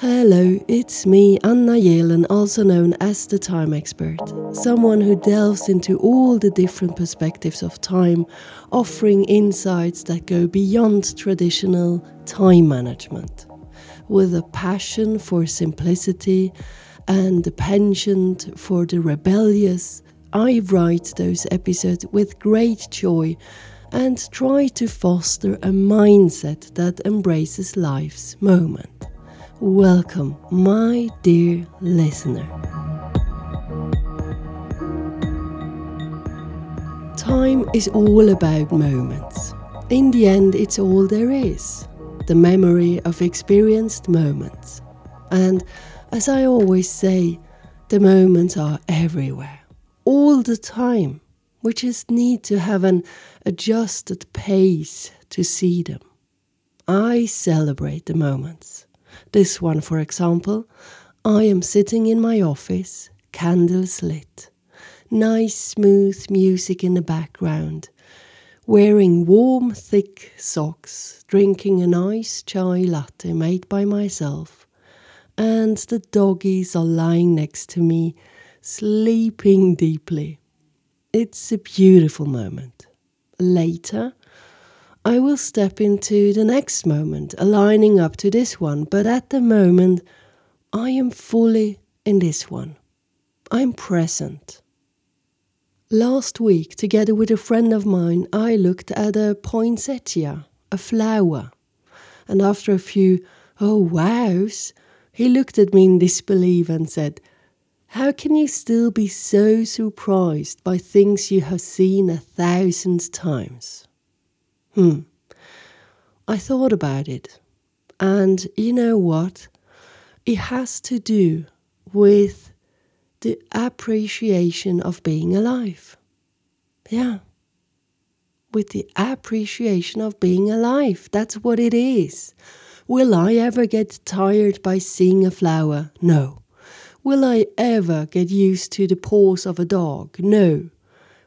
Hello, it's me, Anna Yelen, also known as the Time Expert, someone who delves into all the different perspectives of time, offering insights that go beyond traditional time management. With a passion for simplicity and a penchant for the rebellious, I write those episodes with great joy and try to foster a mindset that embraces life's moment. Welcome, my dear listener. Time is all about moments. In the end, it's all there is the memory of experienced moments. And as I always say, the moments are everywhere, all the time. We just need to have an adjusted pace to see them. I celebrate the moments. This one, for example, I am sitting in my office, candles lit, nice smooth music in the background, wearing warm, thick socks, drinking a nice chai latte made by myself, and the doggies are lying next to me, sleeping deeply. It's a beautiful moment. Later, I will step into the next moment, aligning up to this one, but at the moment, I am fully in this one. I'm present. Last week, together with a friend of mine, I looked at a poinsettia, a flower, and after a few oh wows, he looked at me in disbelief and said, How can you still be so surprised by things you have seen a thousand times? Hmm. I thought about it. And you know what? It has to do with the appreciation of being alive. Yeah. With the appreciation of being alive. That's what it is. Will I ever get tired by seeing a flower? No. Will I ever get used to the paws of a dog? No.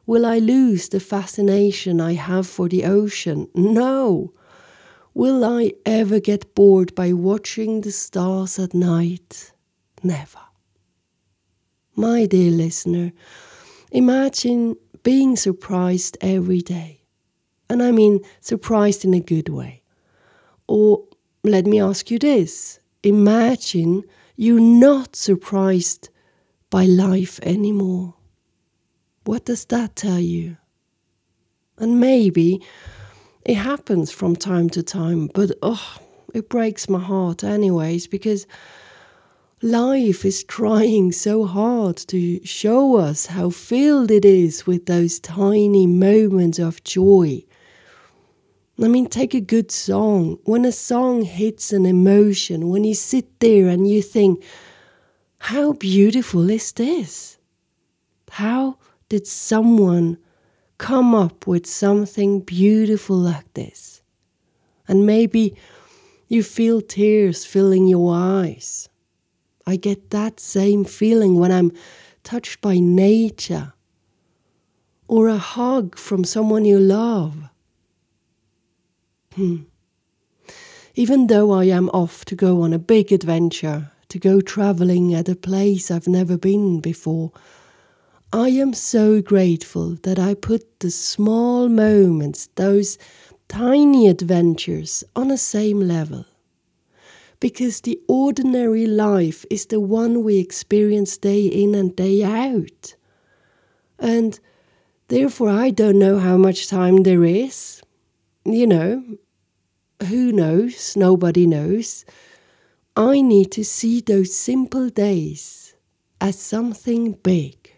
Will I lose the fascination I have for the ocean? No. Will I ever get bored by watching the stars at night? Never. My dear listener, imagine being surprised every day. And I mean surprised in a good way. Or let me ask you this imagine you're not surprised by life anymore. What does that tell you? And maybe it happens from time to time, but oh, it breaks my heart, anyways, because life is trying so hard to show us how filled it is with those tiny moments of joy. I mean, take a good song. When a song hits an emotion, when you sit there and you think, how beautiful is this? How did someone come up with something beautiful like this? And maybe you feel tears filling your eyes. I get that same feeling when I'm touched by nature or a hug from someone you love. Hmm. Even though I am off to go on a big adventure, to go traveling at a place I've never been before, I am so grateful that I put the small moments, those tiny adventures, on the same level. Because the ordinary life is the one we experience day in and day out. And therefore, I don't know how much time there is. You know, who knows? Nobody knows. I need to see those simple days as something big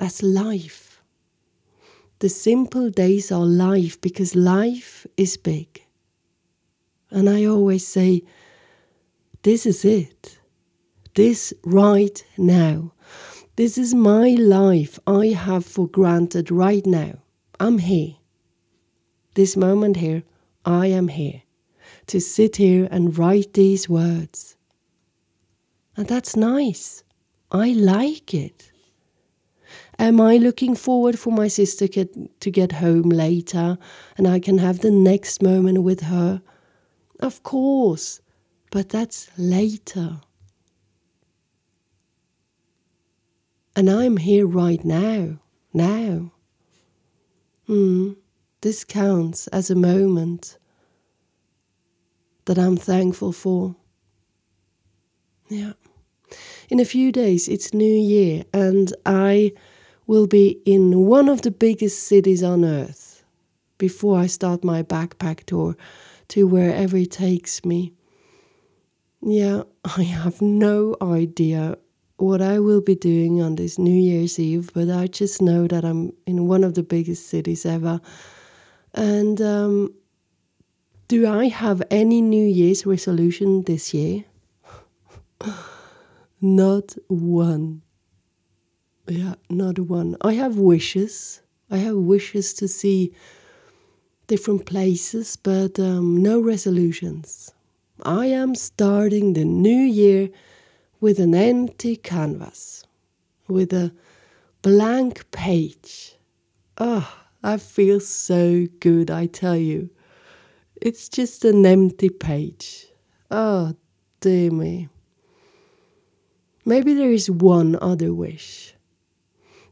as life. The simple days are life because life is big. And I always say, this is it. This right now. This is my life I have for granted right now. I'm here. This moment here, I am here to sit here and write these words. And that's nice. I like it. Am I looking forward for my sister get, to get home later and I can have the next moment with her? Of course, but that's later. And I'm here right now, now. Mm, this counts as a moment that I'm thankful for. Yeah. In a few days, it's New Year, and I will be in one of the biggest cities on earth before I start my backpack tour to wherever it takes me. Yeah, I have no idea what I will be doing on this New Year's Eve, but I just know that I'm in one of the biggest cities ever. And um, do I have any New Year's resolution this year? not one. Yeah, not one. I have wishes. I have wishes to see different places, but um, no resolutions. I am starting the new year with an empty canvas, with a blank page. Oh, I feel so good, I tell you. It's just an empty page. Oh, dear me. Maybe there is one other wish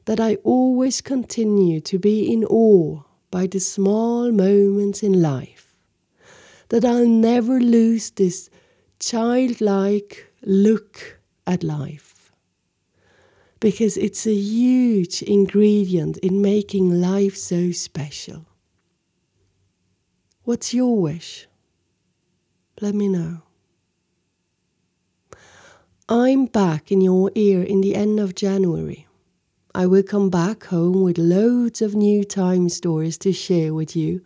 that I always continue to be in awe by the small moments in life, that I'll never lose this childlike look at life, because it's a huge ingredient in making life so special. What's your wish? Let me know. I'm back in your ear in the end of January. I will come back home with loads of new time stories to share with you.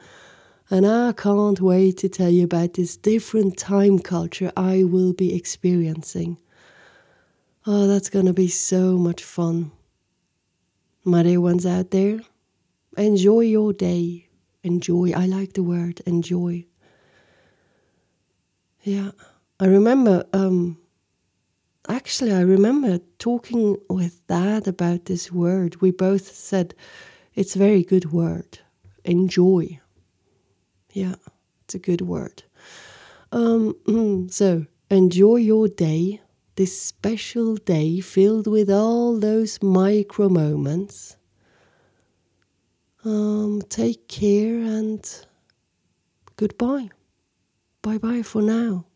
And I can't wait to tell you about this different time culture I will be experiencing. Oh, that's to be so much fun. My dear ones out there, enjoy your day. Enjoy. I like the word enjoy. Yeah. I remember um, actually, I remember talking with dad about this word. We both said it's a very good word. Enjoy. Yeah, it's a good word. Um, so, enjoy your day, this special day filled with all those micro moments. Um, take care and goodbye. Bye bye for now.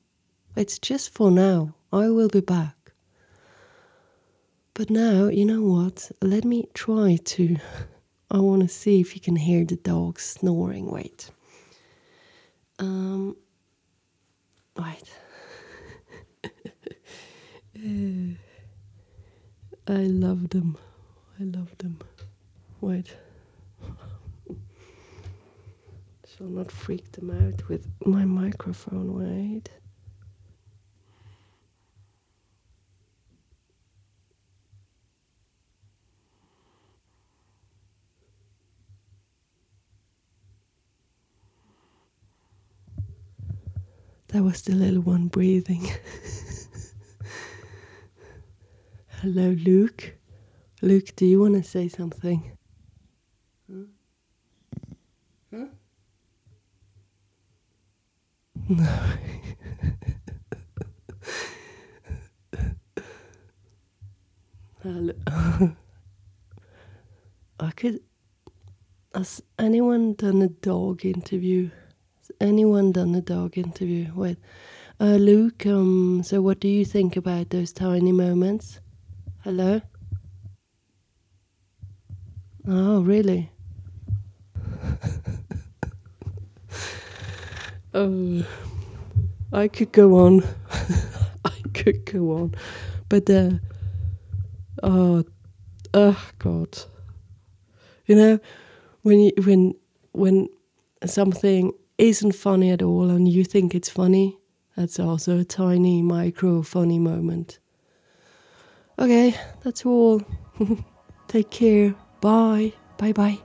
It's just for now. I will be back. But now, you know what? Let me try to. I want to see if you can hear the dog snoring. Wait. Um. Wait. I love them. I love them. Wait. Shall not freak them out with my microphone. Wait. That was the little one breathing. Hello, Luke. Luke, do you want to say something? Huh? Huh? No. Hello. I could. Has anyone done a dog interview? Has anyone done a dog interview with? Uh, Luke, um, so what do you think about those tiny moments? Hello? Oh, really? oh, I could go on. I could go on. But, uh, oh, oh, God. You know, when you, when, when something isn't funny at all and you think it's funny, that's also a tiny micro funny moment. Okay, that's all. Take care. Bye. Bye bye.